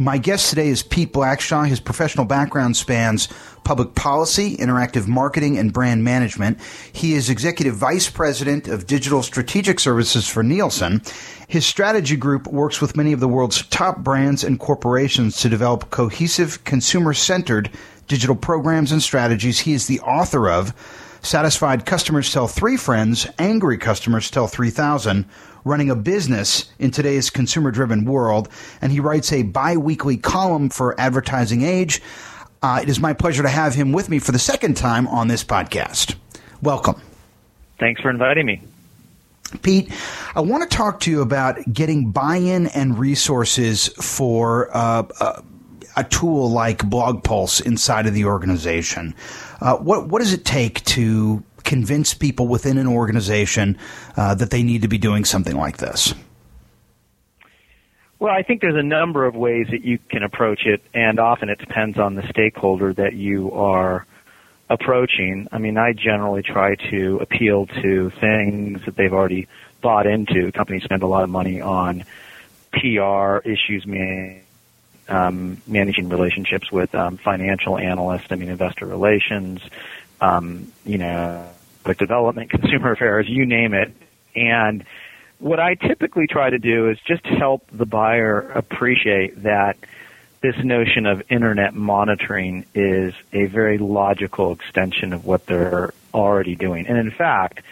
My guest today is Pete Blackshaw. His professional background spans public policy, interactive marketing, and brand management. He is executive vice president of digital strategic services for Nielsen. His strategy group works with many of the world's top brands and corporations to develop cohesive, consumer centered digital programs and strategies. He is the author of Satisfied Customers Tell Three Friends, Angry Customers Tell 3000 running a business in today's consumer driven world. And he writes a bi weekly column for Advertising Age. Uh, it is my pleasure to have him with me for the second time on this podcast. Welcome. Thanks for inviting me. Pete, I want to talk to you about getting buy in and resources for uh, uh, a tool like BlogPulse inside of the organization. Uh, what, what does it take to convince people within an organization uh, that they need to be doing something like this? Well, I think there's a number of ways that you can approach it, and often it depends on the stakeholder that you are approaching. I mean, I generally try to appeal to things that they've already bought into. Companies spend a lot of money on PR issues, man, um, managing relationships with um, financial analysts. I mean, investor relations, um, you know, like development, consumer affairs, you name it. And what I typically try to do is just help the buyer appreciate that this notion of internet monitoring is a very logical extension of what they're already doing. And in fact,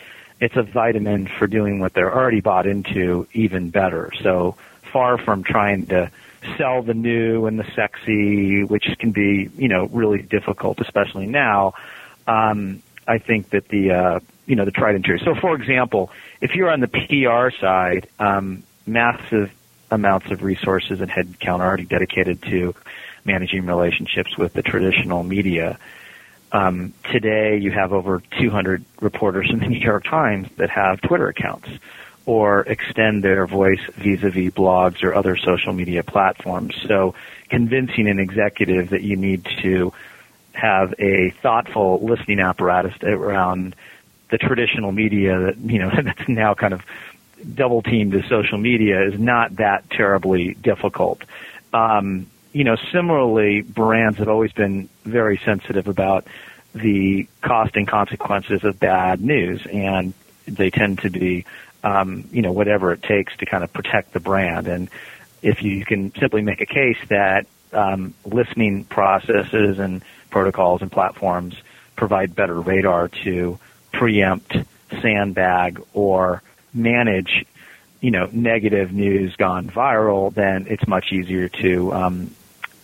it's a vitamin for doing what they're already bought into even better. So far from trying to sell the new and the sexy, which can be, you know, really difficult, especially now, um, I think that the uh, you know the tried and true. So, for example, if you're on the PR side, um, massive amounts of resources and headcount are already dedicated to managing relationships with the traditional media. Um, today, you have over 200 reporters in the New York Times that have Twitter accounts or extend their voice vis-a-vis blogs or other social media platforms. So, convincing an executive that you need to have a thoughtful listening apparatus around the traditional media that you know that's now kind of double teamed to social media is not that terribly difficult. Um, you know, similarly, brands have always been very sensitive about the cost and consequences of bad news, and they tend to be, um, you know, whatever it takes to kind of protect the brand. And if you can simply make a case that um, listening processes and protocols and platforms provide better radar to preempt, sandbag, or manage, you know, negative news gone viral, then it's much easier to, um,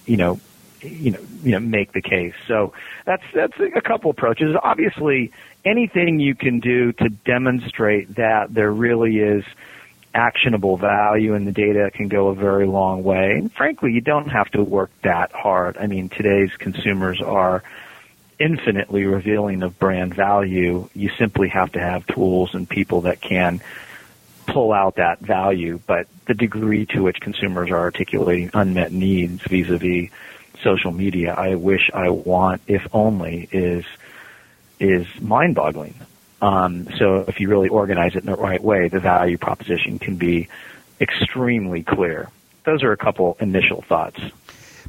you know, you know, you know, make the case. So that's that's a couple approaches. Obviously, anything you can do to demonstrate that there really is actionable value in the data can go a very long way. And frankly, you don't have to work that hard. I mean, today's consumers are infinitely revealing of brand value. You simply have to have tools and people that can pull out that value. But the degree to which consumers are articulating unmet needs vis-a-vis social media, I wish, I want, if only, is is mind-boggling. Um, so if you really organize it in the right way, the value proposition can be extremely clear. Those are a couple initial thoughts.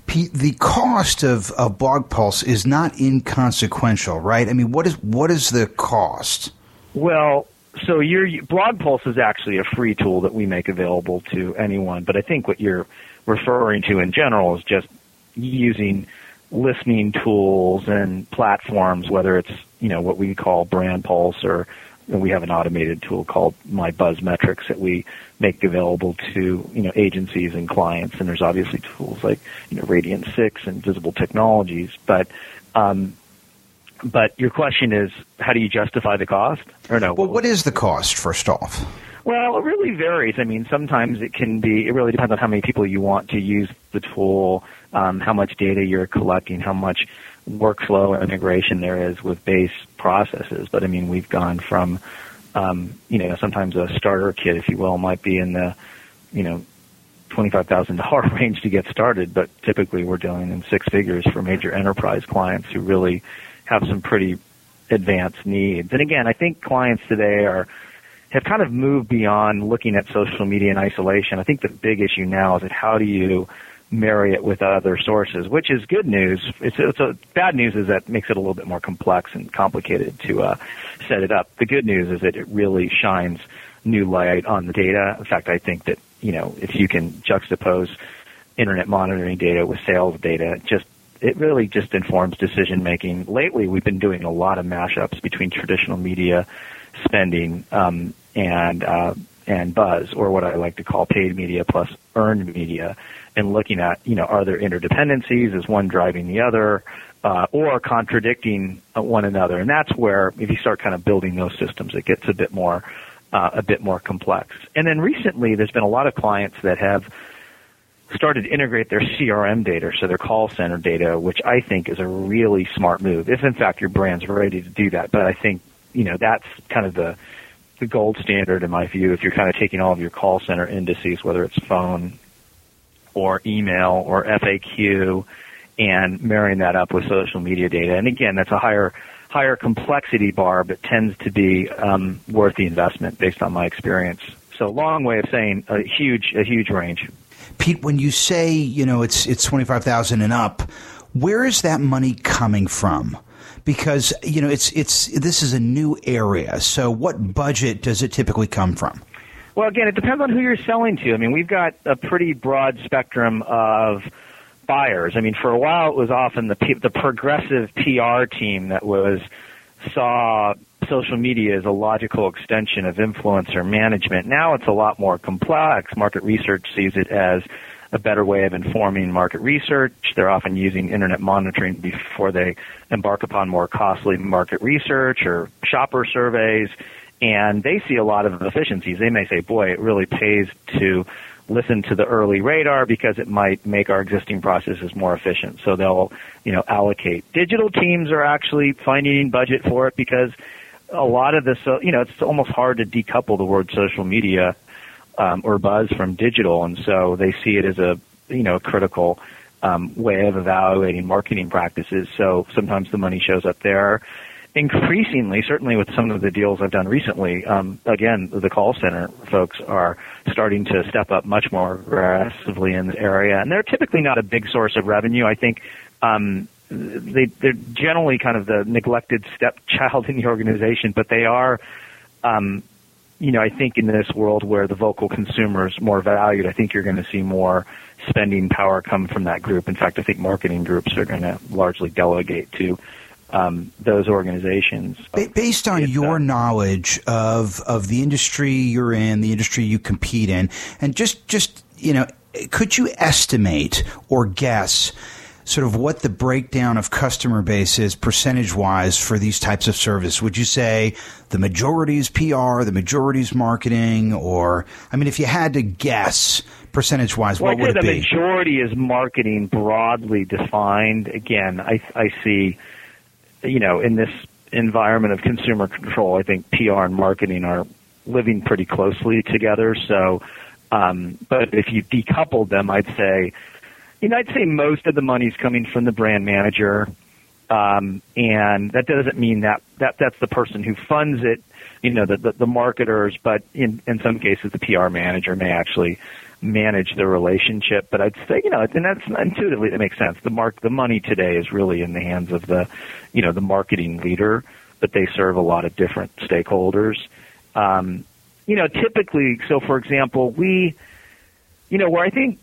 Pete, the cost of, of BlogPulse is not inconsequential, right? I mean, what is what is the cost? Well, so your BlogPulse is actually a free tool that we make available to anyone, but I think what you're referring to in general is just using listening tools and platforms, whether it's you know what we call Brand Pulse or we have an automated tool called My BuzzMetrics that we make available to you know agencies and clients. And there's obviously tools like you know Radian6 and Visible Technologies, but um, but your question is, how do you justify the cost? Or no? Well, what is the cost first off? Well, it really varies. I mean, sometimes it can be. It really depends on how many people you want to use the tool, um, how much data you're collecting, how much workflow integration there is with base processes. But I mean, we've gone from, um, you know, sometimes a starter kit, if you will, might be in the, you know, $25,000 range to get started, but typically we're dealing in six figures for major enterprise clients who really have some pretty advanced needs. And again, I think clients today are, have kind of moved beyond looking at social media in isolation. I think the big issue now is that how do you marry it with other sources, which is good news. It's, it's a, bad news is that makes it a little bit more complex and complicated to uh, set it up. The good news is that it really shines new light on the data. In fact, I think that you know if you can juxtapose internet monitoring data with sales data, just it really just informs decision making. Lately, we've been doing a lot of mashups between traditional media spending um, and uh, and buzz, or what I like to call paid media plus earned media, and looking at you know are there interdependencies? Is one driving the other? Uh, or contradicting uh, one another, and that's where if you start kind of building those systems, it gets a bit more uh, a bit more complex. And then recently, there's been a lot of clients that have started to integrate their CRM data, so their call center data, which I think is a really smart move. If in fact your brand's ready to do that, but I think you know that's kind of the the gold standard in my view. If you're kind of taking all of your call center indices, whether it's phone or email or FAQ, and marrying that up with social media data, and again, that's a higher higher complexity bar, but tends to be um, worth the investment based on my experience. So, long way of saying a huge a huge range. Pete, when you say you know it's it's twenty five thousand and up, where is that money coming from? Because you know it's it's this is a new area. So what budget does it typically come from? Well, again, it depends on who you're selling to. I mean, we've got a pretty broad spectrum of buyers. I mean, for a while it was often the the progressive PR team that was saw social media as a logical extension of influencer management. Now it's a lot more complex. Market research sees it as a better way of informing market research. They're often using internet monitoring before they embark upon more costly market research or shopper surveys. And they see a lot of efficiencies. They may say, boy, it really pays to listen to the early radar because it might make our existing processes more efficient. So they'll, you know, allocate. Digital teams are actually finding budget for it because a lot of this, you know, it's almost hard to decouple the word social media um, or buzz from digital, and so they see it as a, you know, critical um, way of evaluating marketing practices. So sometimes the money shows up there increasingly, certainly with some of the deals I've done recently, um, again, the call center folks are starting to step up much more aggressively in this area, and they're typically not a big source of revenue. I think um, they, they're generally kind of the neglected stepchild in the organization, but they are. Um, you know, I think in this world where the vocal consumer is more valued, I think you're going to see more spending power come from that group. In fact, I think marketing groups are going to largely delegate to um, those organizations. Based on your uh, knowledge of of the industry you're in, the industry you compete in, and just just you know, could you estimate or guess? Sort of what the breakdown of customer base is percentage wise for these types of service. Would you say the majority is PR, the majority is marketing, or I mean, if you had to guess percentage wise, well, what would it be? The majority is marketing broadly defined. Again, I, I see you know, in this environment of consumer control, I think PR and marketing are living pretty closely together. So, um, but if you decoupled them, I'd say, you know, I'd say most of the money's coming from the brand manager. Um, and that doesn't mean that, that that's the person who funds it, you know, the, the, the marketers, but in, in some cases the PR manager may actually manage the relationship. But I'd say, you know, and that's intuitively that makes sense. The mark, the money today is really in the hands of the, you know, the marketing leader, but they serve a lot of different stakeholders. Um, you know, typically, so for example, we, you know, where I think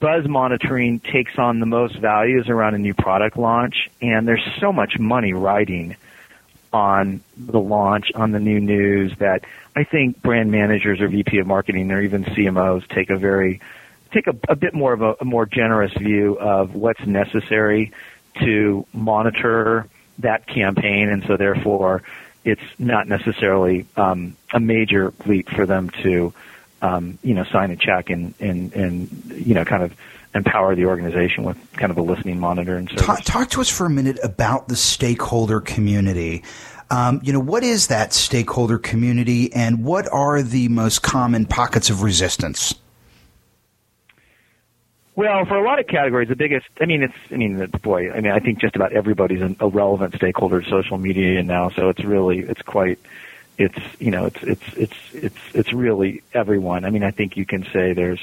buzz monitoring takes on the most value is around a new product launch, and there's so much money riding on the launch, on the new news that I think brand managers or VP of marketing or even CMOs take a very take a, a bit more of a, a more generous view of what's necessary to monitor that campaign, and so therefore it's not necessarily um, a major leap for them to um, you know sign a check and and and you know kind of empower the organization with kind of a listening monitor and service. Talk, talk to us for a minute about the stakeholder community. Um, you know, what is that stakeholder community, and what are the most common pockets of resistance? Well, for a lot of categories, the biggest, I mean, it's, I mean, boy, I mean, I think just about everybody's a relevant stakeholder to social media now, so it's really, it's quite, it's, you know, it's, it's, it's, it's, it's really everyone. I mean, I think you can say there's,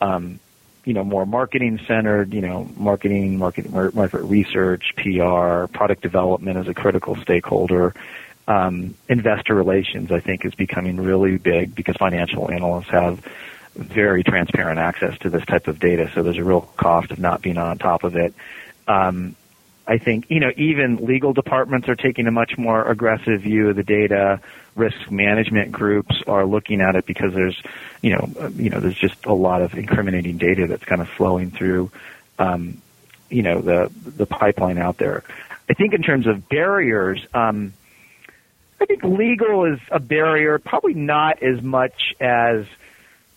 um, you know, more marketing centered, you know, marketing, market, market research, PR, product development as a critical stakeholder. Um, investor relations, I think, is becoming really big because financial analysts have very transparent access to this type of data. So there's a real cost of not being on top of it. Um, I think, you know, even legal departments are taking a much more aggressive view of the data. Risk management groups are looking at it because there's, you know, you know, there's just a lot of incriminating data that's kind of flowing through, um, you know, the the pipeline out there. I think in terms of barriers, um, I think legal is a barrier, probably not as much as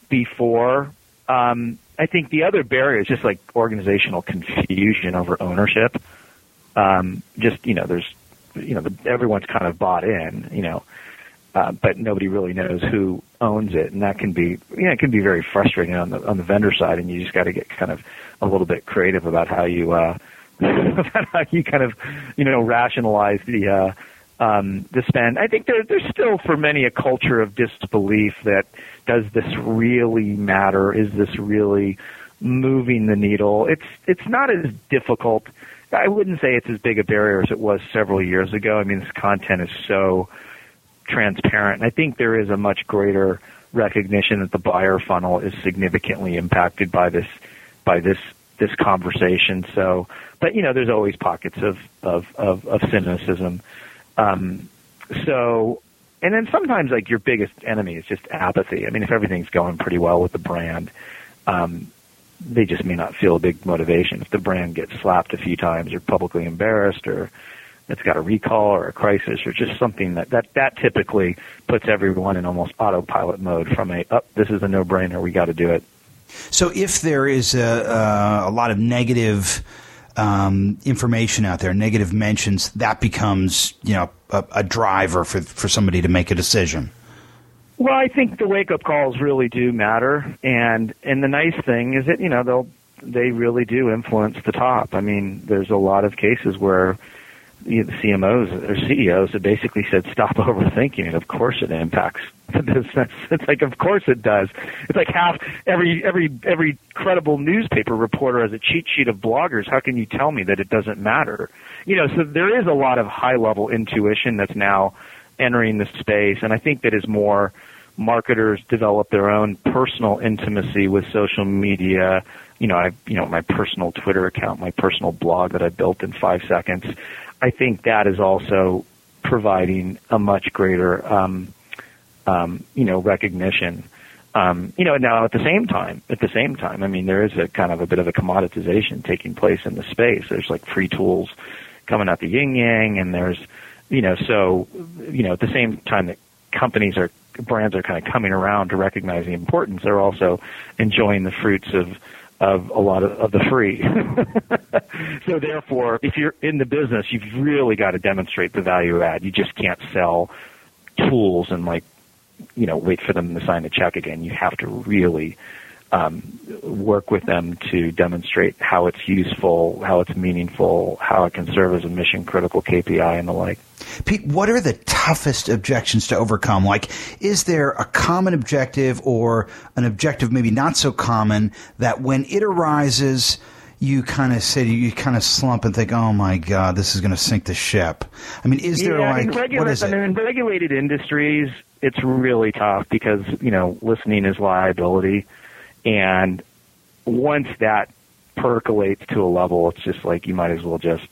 before. Um, I think the other barrier is just like organizational confusion over ownership. Um, just you know, there's you know, the, everyone's kind of bought in, you know, uh, but nobody really knows who owns it, and that can be you know, it can be very frustrating on the on the vendor side, and you just got to get kind of a little bit creative about how you uh, about how you kind of you know rationalize the. Uh, um, the spend. I think there, there's still for many a culture of disbelief that does this really matter? Is this really moving the needle? It's it's not as difficult. I wouldn't say it's as big a barrier as it was several years ago. I mean, this content is so transparent. And I think there is a much greater recognition that the buyer funnel is significantly impacted by this by this this conversation. So, but you know, there's always pockets of of of, of cynicism. Um, so and then sometimes like your biggest enemy is just apathy. I mean, if everything's going pretty well with the brand, um, they just may not feel a big motivation. If the brand gets slapped a few times or publicly embarrassed or it's got a recall or a crisis or just something that, that, that typically puts everyone in almost autopilot mode from a, oh, this is a no-brainer, we got to do it. So if there is a, a, a lot of negative um, information out there, negative mentions, that becomes you know a, a driver for for somebody to make a decision. Well, I think the wake up calls really do matter, and and the nice thing is that you know they'll they really do influence the top. I mean, there's a lot of cases where the CMOs or CEOs have basically said stop overthinking it. Of course, it impacts the business. It's like, of course it does. It's like half every every every credible newspaper reporter has a cheat sheet of bloggers. How can you tell me that it doesn't matter? You know, so there is a lot of high level intuition that's now entering the space, and I think that as more marketers develop their own personal intimacy with social media, you know, I you know my personal Twitter account, my personal blog that I built in five seconds. I think that is also providing a much greater, um, um, you know, recognition. Um, you know, now at the same time, at the same time, I mean, there is a kind of a bit of a commoditization taking place in the space. There's like free tools coming out the yin yang, and there's, you know, so, you know, at the same time that companies are, brands are kind of coming around to recognize the importance, they're also enjoying the fruits of of a lot of, of the free. so therefore, if you're in the business, you've really got to demonstrate the value add. You just can't sell tools and like, you know, wait for them to sign a check again. You have to really um, work with them to demonstrate how it's useful, how it's meaningful, how it can serve as a mission critical KPI and the like. Pete, what are the toughest objections to overcome? Like, is there a common objective or an objective maybe not so common that when it arises, you kind of say you kind of slump and think, "Oh my God, this is going to sink the ship." I mean, is there yeah, like regula- what is it? I mean, in regulated industries, it's really tough because you know listening is liability, and once that percolates to a level, it's just like you might as well just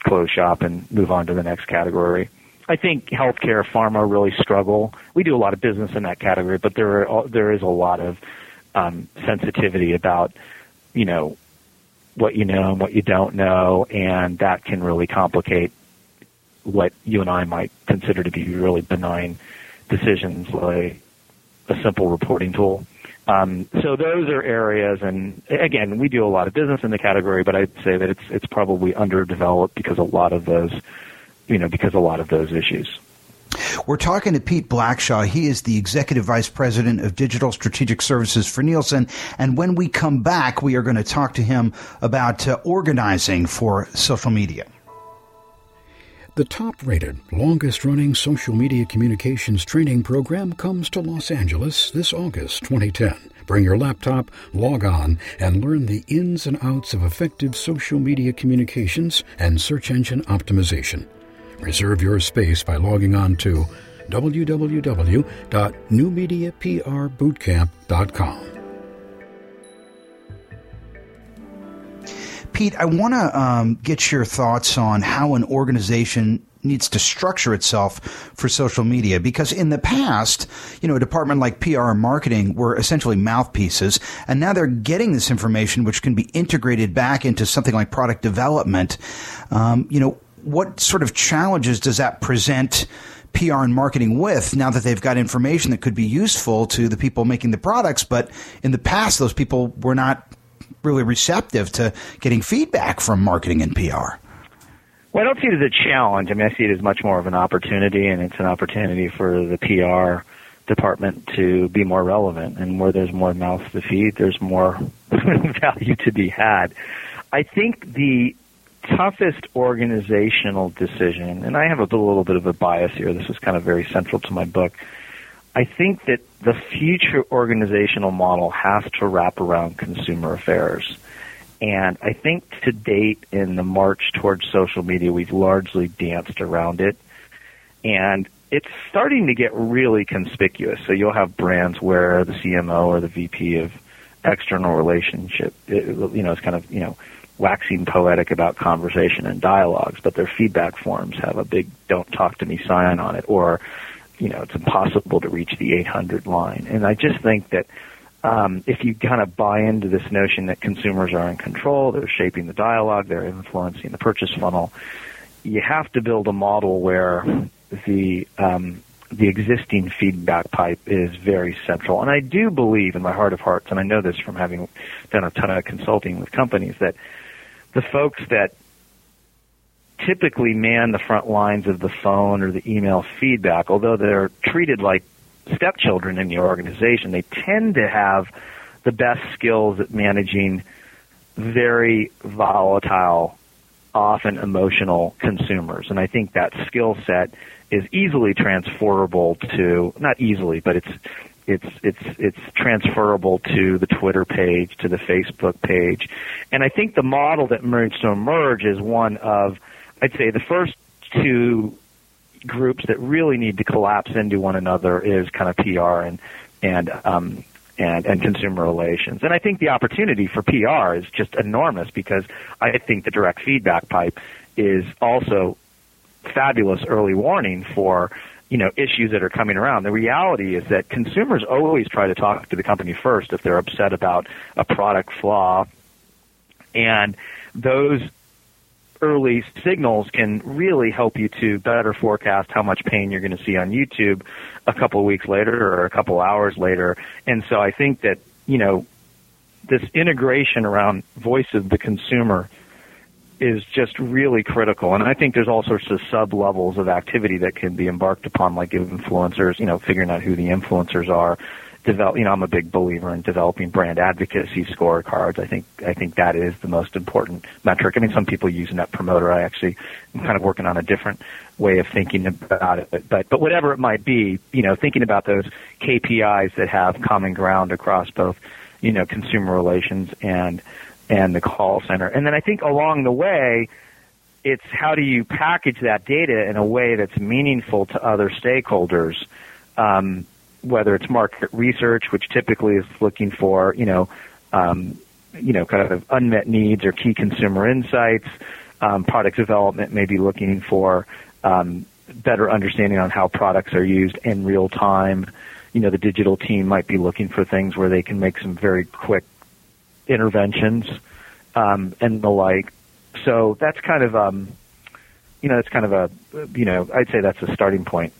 close shop and move on to the next category. I think healthcare, pharma really struggle. We do a lot of business in that category, but there are, there is a lot of um, sensitivity about you know what you know and what you don't know, and that can really complicate what you and I might consider to be really benign decisions, like a simple reporting tool. Um, so those are areas, and again, we do a lot of business in the category, but I'd say that it's it's probably underdeveloped because a lot of those, you know, because a lot of those issues. We're talking to Pete Blackshaw. He is the Executive Vice President of Digital Strategic Services for Nielsen. And when we come back, we are going to talk to him about uh, organizing for social media. The top rated, longest running social media communications training program comes to Los Angeles this August 2010. Bring your laptop, log on, and learn the ins and outs of effective social media communications and search engine optimization. Reserve your space by logging on to www.newmediaprbootcamp.com. Pete, I want to um, get your thoughts on how an organization needs to structure itself for social media because in the past, you know, a department like PR and marketing were essentially mouthpieces and now they're getting this information which can be integrated back into something like product development. Um, you know, what sort of challenges does that present PR and marketing with now that they've got information that could be useful to the people making the products? But in the past, those people were not really receptive to getting feedback from marketing and PR. Well, I don't see it as a challenge. I mean, I see it as much more of an opportunity, and it's an opportunity for the PR department to be more relevant. And where there's more mouths to feed, there's more value to be had. I think the toughest organizational decision, and I have a little bit of a bias here, this is kind of very central to my book. I think that the future organizational model has to wrap around consumer affairs. And I think to date in the march towards social media, we've largely danced around it. And it's starting to get really conspicuous. So you'll have brands where the CMO or the VP of external relationship, eh, you know, is kind of, you know, waxing poetic about conversation and dialogues, but their feedback forms have a big "Don't talk to me" sign on it, or you know, it's impossible to reach the 800 line. And I just think that um, if you kind of buy into this notion that consumers are in control, they're shaping the dialogue, they're influencing the purchase funnel, you have to build a model where the um, the existing feedback pipe is very central. And I do believe in my heart of hearts, and I know this from having done a ton of consulting with companies, that the folks that typically man the front lines of the phone or the email feedback, although they're treated like stepchildren in the organization, they tend to have the best skills at managing very volatile, often emotional consumers. And I think that skill set is easily transferable to, not easily, but it's it's it's it's transferable to the Twitter page, to the Facebook page, and I think the model that needs to emerge is one of, I'd say, the first two groups that really need to collapse into one another is kind of PR and and um, and and consumer relations. And I think the opportunity for PR is just enormous because I think the direct feedback pipe is also fabulous early warning for you know issues that are coming around. The reality is that consumers always try to talk to the company first if they're upset about a product flaw, and those early signals can really help you to better forecast how much pain you're going to see on YouTube a couple of weeks later or a couple hours later. And so I think that you know this integration around voice of the consumer is just really critical. And I think there's all sorts of sub levels of activity that can be embarked upon, like influencers, you know, figuring out who the influencers are. Develop, you know, I'm a big believer in developing brand advocacy scorecards. I think I think that is the most important metric. I mean, some people use Net Promoter. I actually am kind of working on a different way of thinking about it. But but, whatever it might be, you know, thinking about those KPIs that have common ground across both, you know, consumer relations and and the call center. And then I think along the way, it's how do you package that data in a way that's meaningful to other stakeholders, um, whether it's market research, which typically is looking for, you know, um, you know, kind of unmet needs or key consumer insights. Um, product development may be looking for um, better understanding on how products are used in real time. You know, the digital team might be looking for things where they can make some very quick interventions um, and the like. So that's kind of um, you know that's kind of a you know I'd say that's a starting point.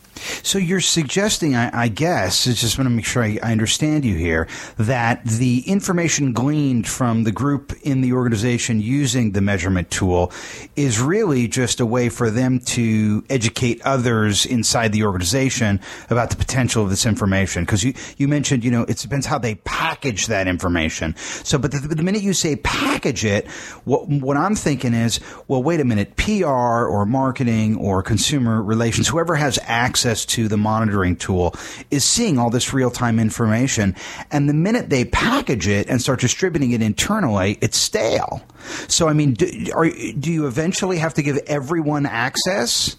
So you're suggesting, I, I guess, I just want to make sure I, I, understand you here, that the information gleaned from the group in the organization using the measurement tool is really just a way for them to educate others inside the organization about the potential of this information. Because you, you mentioned, you know, it depends how they package that information. So, but the, the minute you say package it, what, what I'm thinking is, well, wait a minute, PR or marketing or consumer relations, whoever has access to the monitoring tool is seeing all this real time information. And the minute they package it and start distributing it internally, it's stale. So, I mean, do, are, do you eventually have to give everyone access?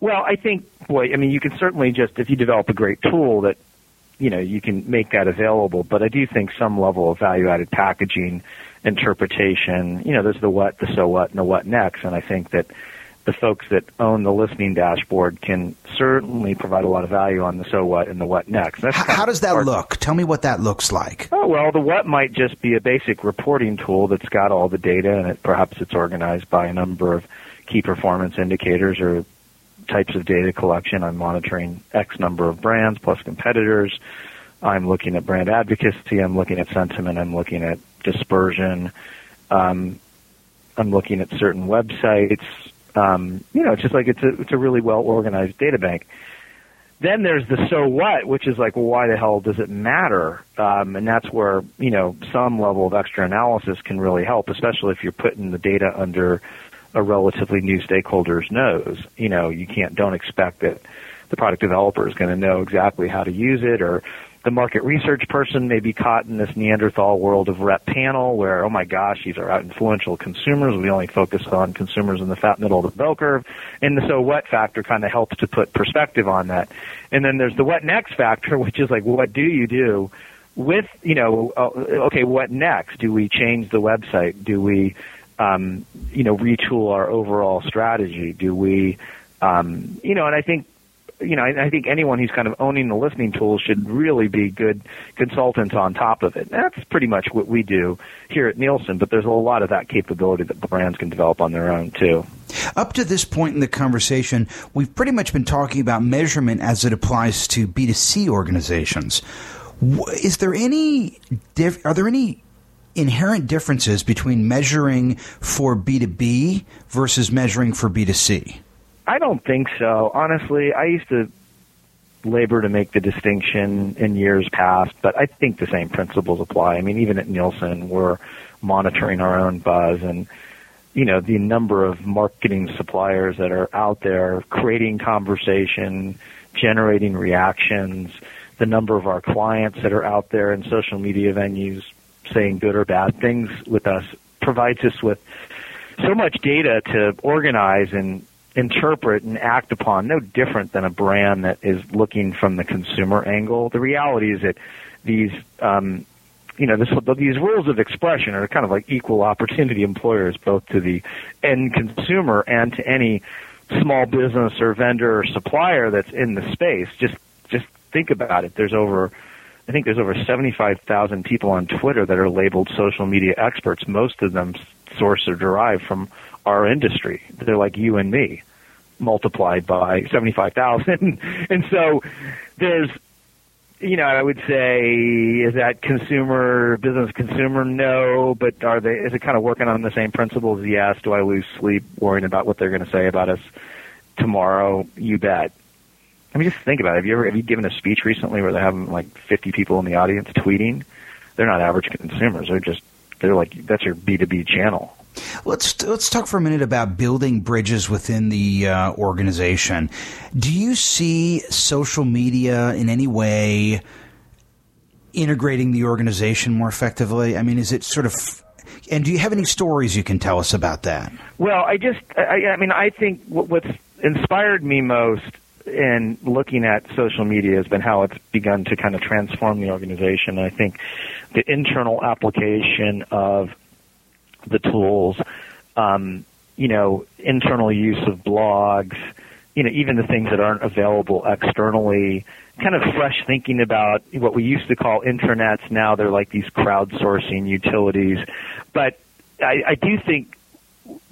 Well, I think, boy, I mean, you can certainly just, if you develop a great tool that, you know, you can make that available. But I do think some level of value added packaging, interpretation, you know, there's the what, the so what, and the what next. And I think that the folks that own the listening dashboard can certainly provide a lot of value on the so what and the what next. How, how, does that look? Tell me what that looks like. Oh well, the what might just be a basic reporting tool that's got all the data and it, perhaps it's organized by a number of key performance indicators or types of data collection. I'm monitoring X number of brands plus competitors. I'm looking at brand advocacy. I'm looking at sentiment. I'm looking at dispersion. Um, I'm looking at certain websites um, you know, it's just like it's a it's a really well organized data bank. Then there's the so what, which is like, well, why the hell does it matter? Um, and that's where you know some level of extra analysis can really help, especially if you're putting the data under a relatively new stakeholder's nose. You know, you can't don't expect that the product developer is going to know exactly how to use it or the market research person may be caught in this Neanderthal world of rep panel where, oh my gosh, these are out influential consumers. We only focus on consumers in the fat middle of the bell curve. And the so what factor kind of helps to put perspective on that. And then there's the what next factor, which is like, what do you do with, you know, uh, okay, what next? Do we change the website? Do we, um, you know, retool our overall strategy? Do we, um, you know, and I think you know, I, I think anyone who's kind of owning the listening tools should really be good consultants on top of it. That's pretty much what we do here at Nielsen, but there's a lot of that capability that brands can develop on their own too. Up to this point in the conversation, we've pretty much been talking about measurement as it applies to B2C organizations. Is there any, are there any inherent differences between measuring for B2B versus measuring for B2C? I don't think so. Honestly, I used to labor to make the distinction in years past, but I think the same principles apply. I mean, even at Nielsen, we're monitoring our own buzz and you know the number of marketing suppliers that are out there creating conversation, generating reactions, the number of our clients that are out there in social media venues saying good or bad things with us provides us with so much data to organize and interpret and act upon no different than a brand that is looking from the consumer angle. The reality is that these, um, you know, this, these rules of expression are kind of like equal opportunity employers, both to the end consumer and to any small business or vendor or supplier that's in the space. Just, just think about it. There's over, I think there's over 75,000 people on Twitter that are labeled social media experts. Most of them source or derive from our industry. They're like you and me multiplied by 75,000. and so there's, you know, I would say, is that consumer, business consumer? No, but are they, is it kind of working on the same principles? Yes. Do I lose sleep worrying about what they're going to say about us tomorrow? You bet. I mean, just think about it. Have you ever, have you given a speech recently where they're having like 50 people in the audience tweeting? They're not average consumers. They're just, they're like, that's your B2B channel. Let's let's talk for a minute about building bridges within the uh, organization. Do you see social media in any way integrating the organization more effectively? I mean, is it sort of and do you have any stories you can tell us about that? Well, I just, I, I mean, I think what's inspired me most in looking at social media has been how it's begun to kind of transform the organization. I think the internal application of the tools, um, you know, internal use of blogs, you know, even the things that aren't available externally, kind of fresh thinking about what we used to call intranets. Now they're like these crowdsourcing utilities. But I, I do think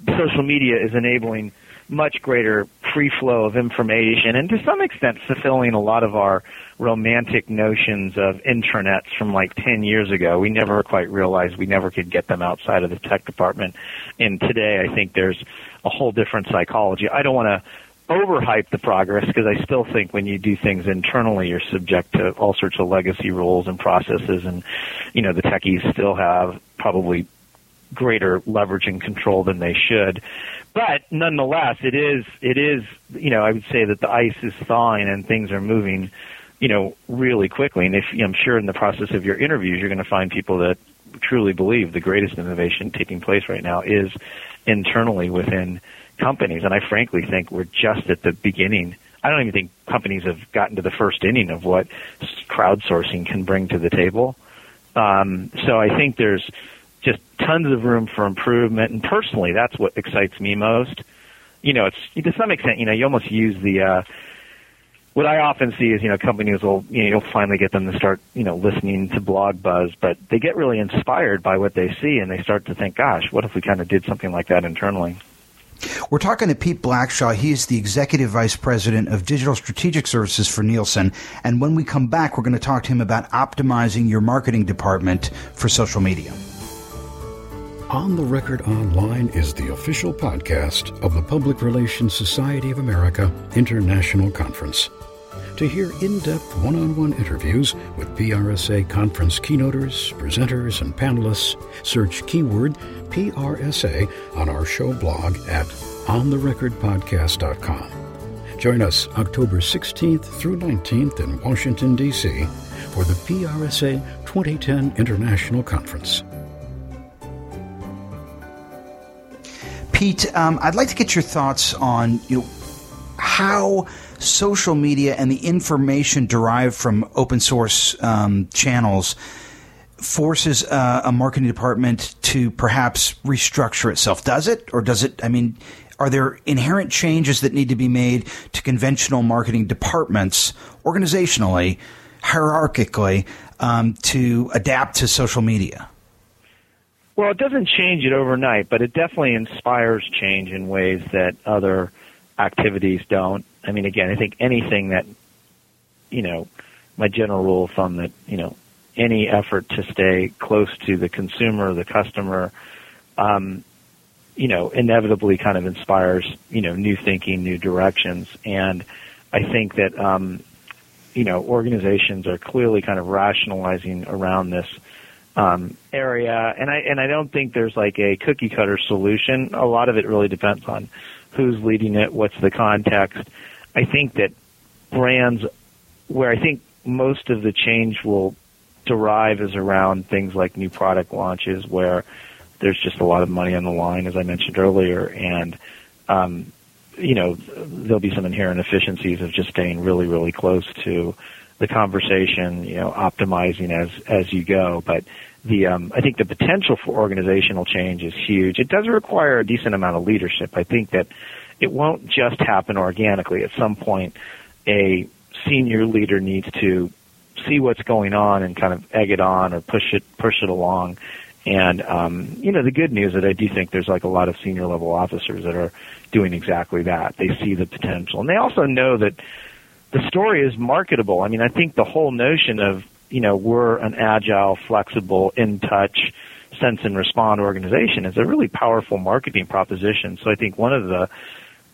social media is enabling much greater free flow of information and to some extent fulfilling a lot of our romantic notions of intranets from like 10 years ago. We never quite realized we never could get them outside of the tech department. And today I think there's a whole different psychology. I don't want to overhype the progress because I still think when you do things internally, you're subject to all sorts of legacy rules and processes, and you know the techies still have probably greater leverage and control than they should. But nonetheless, it is it is you know I would say that the ice is thawing and things are moving, you know, really quickly. And if I'm sure in the process of your interviews, you're going to find people that truly believe the greatest innovation taking place right now is internally within companies. And I frankly think we're just at the beginning. I don't even think companies have gotten to the first inning of what crowdsourcing can bring to the table. Um, so I think there's just tons of room for improvement. And personally, that's what excites me most. You know, it's to some extent, you know, you almost use the, uh, what I often see is, you know, companies will, you know, you'll finally get them to start, you know, listening to blog buzz, but they get really inspired by what they see and they start to think, gosh, what if we kind of did something like that internally? We're talking to Pete Blackshaw. He is the Executive Vice President of Digital Strategic Services for Nielsen. And when we come back, we're going to talk to him about optimizing your marketing department for social media. On the Record Online is the official podcast of the Public Relations Society of America International Conference. To hear in depth one on one interviews with PRSA conference keynoters, presenters, and panelists, search keyword PRSA on our show blog at ontherecordpodcast.com. Join us October 16th through 19th in Washington, D.C. for the PRSA 2010 International Conference. Pete, um, I'd like to get your thoughts on you know how social media and the information derived from open source um, channels forces uh, a marketing department to perhaps restructure itself. Does it, or does it? I mean, are there inherent changes that need to be made to conventional marketing departments organizationally, hierarchically, um, to adapt to social media? Well, it doesn't change it overnight, but it definitely inspires change in ways that other activities don't. I mean, again, I think anything that, you know, my general rule of thumb that, you know, any effort to stay close to the consumer, the customer, um, you know, inevitably kind of inspires, you know, new thinking, new directions. And I think that, um, you know, organizations are clearly kind of rationalizing around this um, area. And I and I don't think there's like a cookie cutter solution. A lot of it really depends on who's leading it, what's the context. I think that brands, where I think most of the change will derive is around things like new product launches, where there's just a lot of money on the line, as I mentioned earlier, and um, you know there'll be some inherent efficiencies of just staying really, really close to the conversation, you know, optimizing as as you go. But the um, I think the potential for organizational change is huge. It does require a decent amount of leadership. I think that it won't just happen organically. At some point, a senior leader needs to see what's going on and kind of egg it on or push it push it along. And um, you know, the good news is that I do think there's like a lot of senior level officers that are doing exactly that. They see the potential, and they also know that the story is marketable. I mean, I think the whole notion of, you know, we're an agile, flexible, in touch, sense and respond organization is a really powerful marketing proposition. So I think one of the,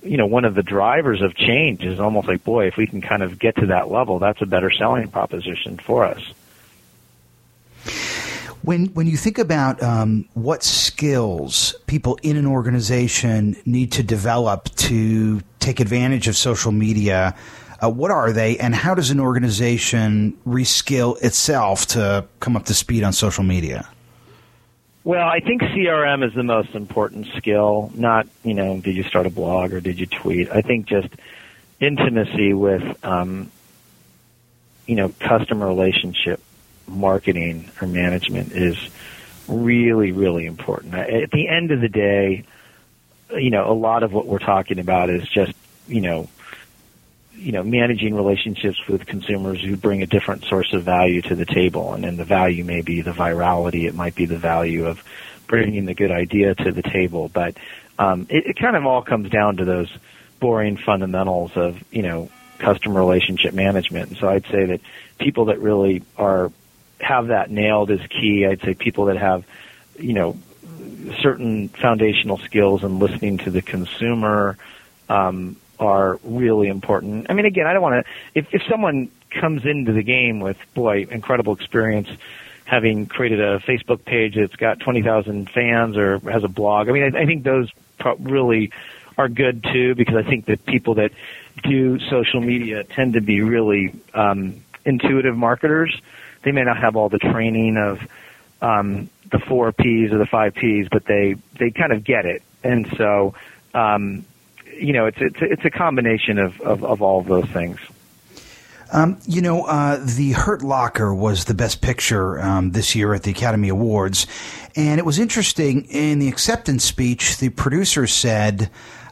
you know, one of the drivers of change is almost like, boy, if we can kind of get to that level, that's a better selling proposition for us. When when you think about um, what skills people in an organization need to develop to take advantage of social media, uh, what are they, and how does an organization reskill itself to come up to speed on social media? Well, I think CRM is the most important skill. Not, you know, did you start a blog or did you tweet? I think just intimacy with, um, you know, customer relationship marketing or management is really, really important. At the end of the day, you know, a lot of what we're talking about is just, you know, you know, managing relationships with consumers who bring a different source of value to the table. And then the value may be the virality. It might be the value of bringing the good idea to the table. But um, it, it kind of all comes down to those boring fundamentals of you know customer relationship management. And so I'd say that people that really are have that nailed is key. I'd say people that have you know certain foundational skills in listening to the consumer um, are really important. I mean, again, I don't want to. If, if someone comes into the game with boy incredible experience, having created a Facebook page that's got twenty thousand fans or has a blog, I mean, I, I think those pro- really are good too because I think that people that do social media tend to be really um, intuitive marketers. They may not have all the training of um, the four P's or the five P's, but they they kind of get it, and so um, you know it's it's it's a combination of of, of all of those things. Um, you know, uh, the Hurt Locker was the best picture um, this year at the Academy Awards, and it was interesting in the acceptance speech. The producer said.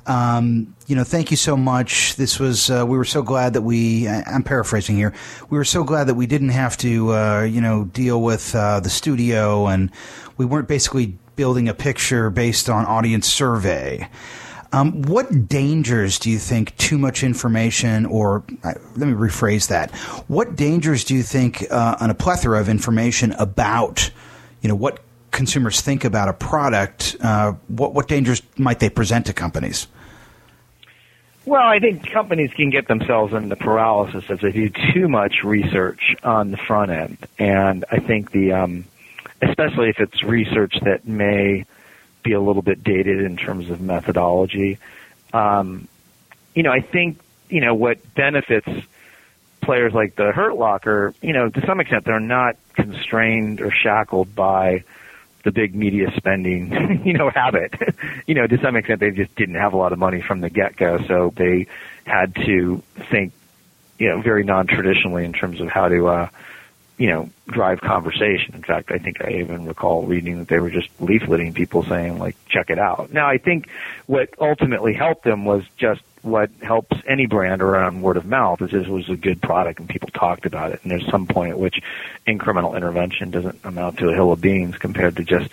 Um, you know, thank you so much. This was, uh, we were so glad that we, I'm paraphrasing here, we were so glad that we didn't have to, uh, you know, deal with uh, the studio and we weren't basically building a picture based on audience survey. Um, what dangers do you think too much information, or uh, let me rephrase that, what dangers do you think uh, on a plethora of information about, you know, what consumers think about a product, uh, what, what dangers might they present to companies? Well, I think companies can get themselves into paralysis if they do too much research on the front end, and I think the, um, especially if it's research that may be a little bit dated in terms of methodology. Um, you know, I think you know what benefits players like the Hurt Locker. You know, to some extent, they're not constrained or shackled by the big media spending, you know, habit. you know, to some extent, they just didn't have a lot of money from the get go, so they had to think, you know, very non traditionally in terms of how to, uh, you know, drive conversation. In fact, I think I even recall reading that they were just leafleting people saying, like, check it out. Now, I think what ultimately helped them was just what helps any brand around word of mouth is this was a good product and people talked about it. And there's some point at which incremental intervention doesn't amount to a hill of beans compared to just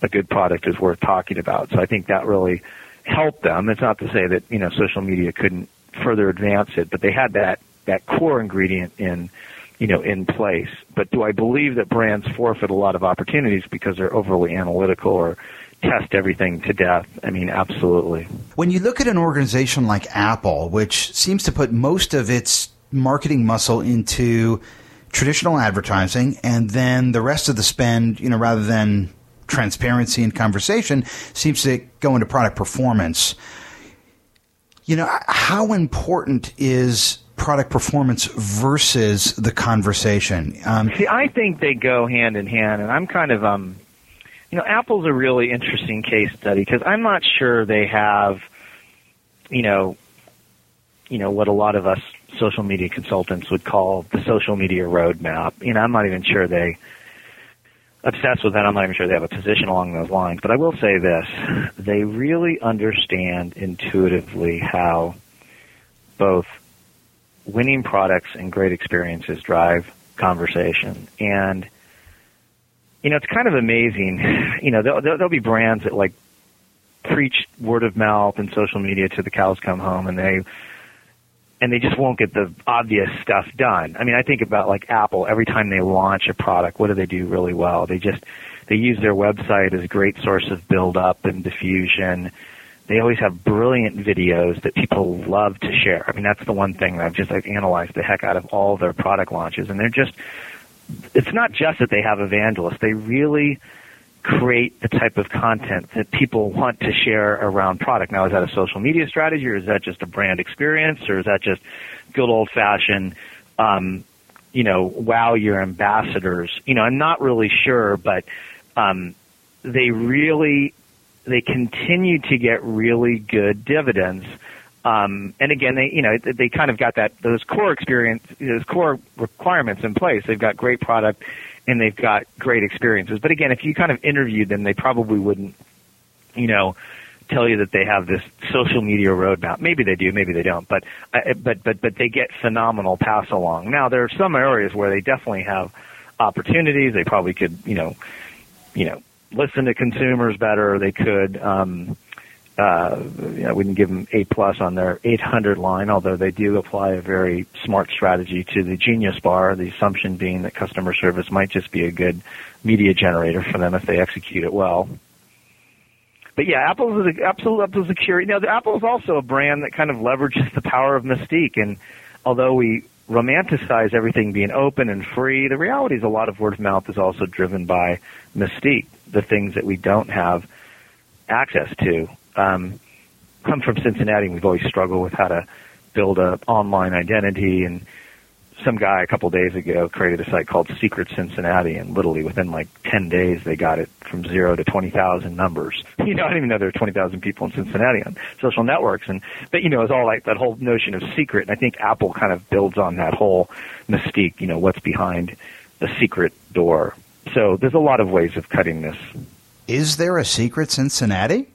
a good product is worth talking about. So I think that really helped them. It's not to say that, you know, social media couldn't further advance it, but they had that, that core ingredient in, you know, in place. But do I believe that brands forfeit a lot of opportunities because they're overly analytical or test everything to death. I mean, absolutely. When you look at an organization like Apple, which seems to put most of its marketing muscle into traditional advertising and then the rest of the spend, you know, rather than transparency and conversation, seems to go into product performance. You know, how important is product performance versus the conversation? Um, See, I think they go hand in hand, and I'm kind of um, you know, Apple's a really interesting case study because I'm not sure they have, you know, you know what a lot of us social media consultants would call the social media roadmap. You know, I'm not even sure they obsessed with that. I'm not even sure they have a position along those lines. But I will say this: they really understand intuitively how both winning products and great experiences drive conversation and you know, it's kind of amazing. You know, there'll, there'll be brands that like preach word of mouth and social media to the cows come home, and they and they just won't get the obvious stuff done. I mean, I think about like Apple. Every time they launch a product, what do they do really well? They just they use their website as a great source of build up and diffusion. They always have brilliant videos that people love to share. I mean, that's the one thing that I've just I've analyzed the heck out of all their product launches, and they're just it's not just that they have evangelists. They really create the type of content that people want to share around product. Now, is that a social media strategy, or is that just a brand experience, or is that just good old fashioned, um, you know, wow your ambassadors? You know, I'm not really sure, but um, they really they continue to get really good dividends um, and again, they you know they kind of got that those core experience, those core requirements in place. They've got great product and they've got great experiences. But again, if you kind of interviewed them, they probably wouldn't, you know, tell you that they have this social media roadmap. Maybe they do, maybe they don't. But uh, but but but they get phenomenal pass along. Now there are some areas where they definitely have opportunities. They probably could you know you know listen to consumers better. They could. Um, uh, you know, we didn't give them A plus on their 800 line, although they do apply a very smart strategy to the Genius Bar. The assumption being that customer service might just be a good media generator for them if they execute it well. But yeah, Apple is a, Apple, curious. Now, Apple is also a brand that kind of leverages the power of mystique, and although we romanticize everything being open and free, the reality is a lot of word of mouth is also driven by mystique, the things that we don't have access to. Um, I'm from Cincinnati, and we've always struggled with how to build a online identity. And some guy a couple days ago created a site called Secret Cincinnati, and literally within like 10 days, they got it from zero to 20,000 numbers. You know, I didn't even know there were 20,000 people in Cincinnati on social networks. And, but you know, it's all like that whole notion of secret. And I think Apple kind of builds on that whole mystique, you know, what's behind the secret door. So there's a lot of ways of cutting this. Is there a secret Cincinnati?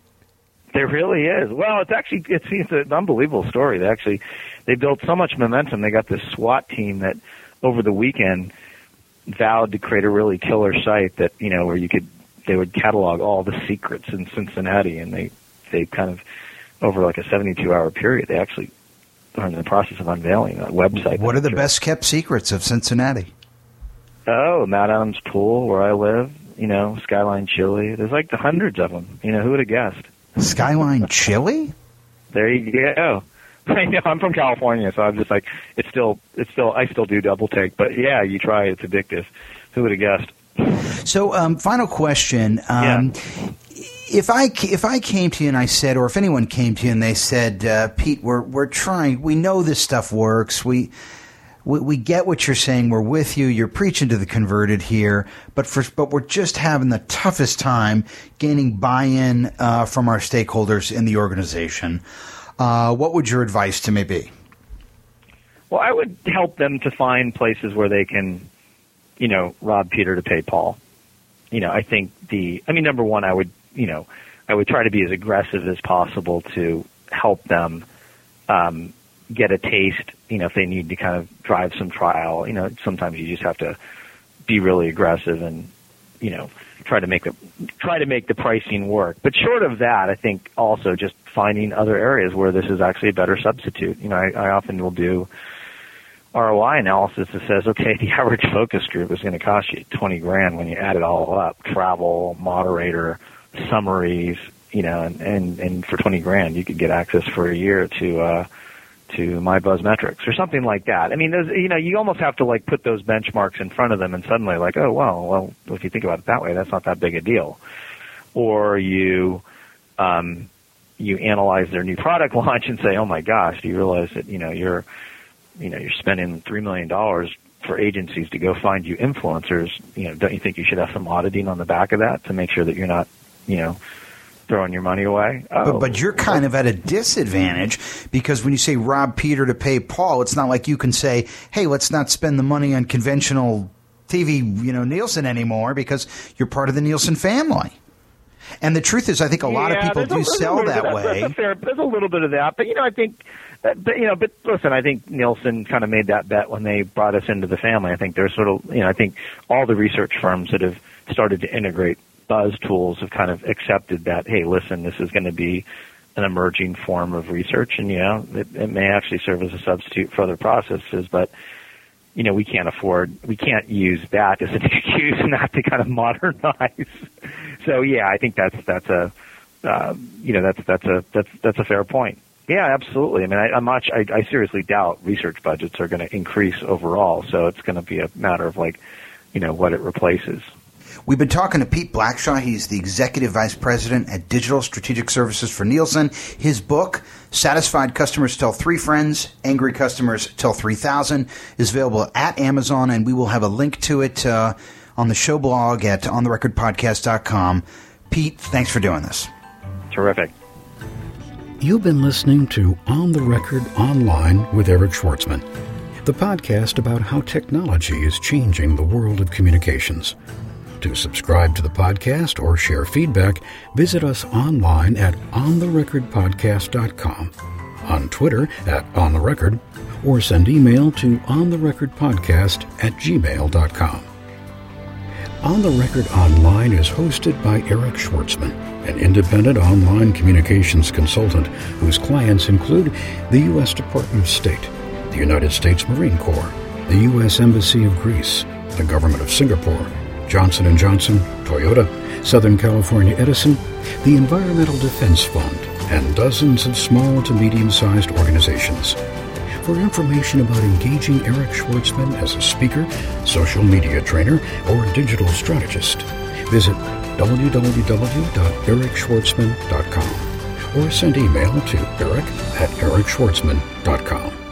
There really is. Well, it's actually it's, it's an unbelievable story. They actually they built so much momentum. They got this SWAT team that over the weekend vowed to create a really killer site that you know where you could they would catalog all the secrets in Cincinnati, and they they kind of over like a 72 hour period they actually are in the process of unveiling a website. What are the best kept secrets of Cincinnati? Oh, Mount Adams Pool, where I live. You know, Skyline Chili. There's like the hundreds of them. You know, who would have guessed? Skyline Chili? There you go. I know I'm from California, so I'm just like it's still it's still I still do double take, but yeah, you try it's addictive. Who would have guessed? So, um, final question. Um, Yeah. If I if I came to you and I said, or if anyone came to you and they said, uh, Pete, we're we're trying, we know this stuff works, we, we we get what you're saying, we're with you, you're preaching to the converted here, but for but we're just having the toughest time gaining buy-in uh, from our stakeholders in the organization. Uh, what would your advice to me be? Well, I would help them to find places where they can, you know, rob Peter to pay Paul. You know, I think the, I mean, number one, I would, you know, I would try to be as aggressive as possible to help them um, get a taste. You know, if they need to kind of drive some trial, you know, sometimes you just have to be really aggressive and, you know, try to make the try to make the pricing work. But short of that, I think also just finding other areas where this is actually a better substitute. You know, I, I often will do ROI analysis that says, okay, the average focus group is going to cost you 20 grand when you add it all up. Travel, moderator, summaries, you know, and, and, and for 20 grand, you could get access for a year to, uh, to my BuzzMetrics or something like that. I mean, there's, you know, you almost have to like put those benchmarks in front of them and suddenly like, oh, well, well, if you think about it that way, that's not that big a deal. Or you, um, you analyze their new product launch and say, oh my gosh, do you realize that, you know, you're, you know, you're spending $3 million for agencies to go find you influencers, you know, don't you think you should have some auditing on the back of that to make sure that you're not, you know, throwing your money away? But, Oh, but you're kind of at a disadvantage because when you say rob Peter to pay Paul, it's not like you can say, "Hey, let's not spend the money on conventional TV, you know, Nielsen anymore," because you're part of the Nielsen family. And the truth is, I think a lot of people do a sell little that way. That's a fair, there's a little bit of that, but you know, I think, uh, but you know, but listen, I think Nielsen kind of made that bet when they brought us into the family. I think there's sort of, you know, I think all the research firms that have started to integrate buzz tools have kind of accepted that, hey, listen, this is going to be an emerging form of research, and you know, it, it may actually serve as a substitute for other processes, but you know, we can't afford, we can't use that as an excuse not to kind of modernize. So yeah, I think that's that's a, uh, you know, that's that's a that's that's a fair point. Yeah, absolutely. I mean, I, I'm much. I, I seriously doubt research budgets are going to increase overall. So it's going to be a matter of like, you know, what it replaces. We've been talking to Pete Blackshaw. He's the executive vice president at Digital Strategic Services for Nielsen. His book, Satisfied Customers Tell Three Friends, Angry Customers Tell 3000, is available at Amazon, and we will have a link to it uh, on the show blog at ontherecordpodcast.com. Pete, thanks for doing this. Terrific. You've been listening to On the Record Online with Eric Schwartzman, the podcast about how technology is changing the world of communications. To subscribe to the podcast or share feedback, visit us online at ontherecordpodcast.com, on Twitter at ontherecord, or send email to ontherecordpodcast at gmail.com. On the Record Online is hosted by Eric Schwartzman, an independent online communications consultant whose clients include the U.S. Department of State, the United States Marine Corps, the U.S. Embassy of Greece, the Government of Singapore, Johnson & Johnson, Toyota, Southern California Edison, the Environmental Defense Fund, and dozens of small to medium-sized organizations. For information about engaging Eric Schwartzman as a speaker, social media trainer, or digital strategist, visit www.ericschwartzman.com or send email to eric at ericschwartzman.com.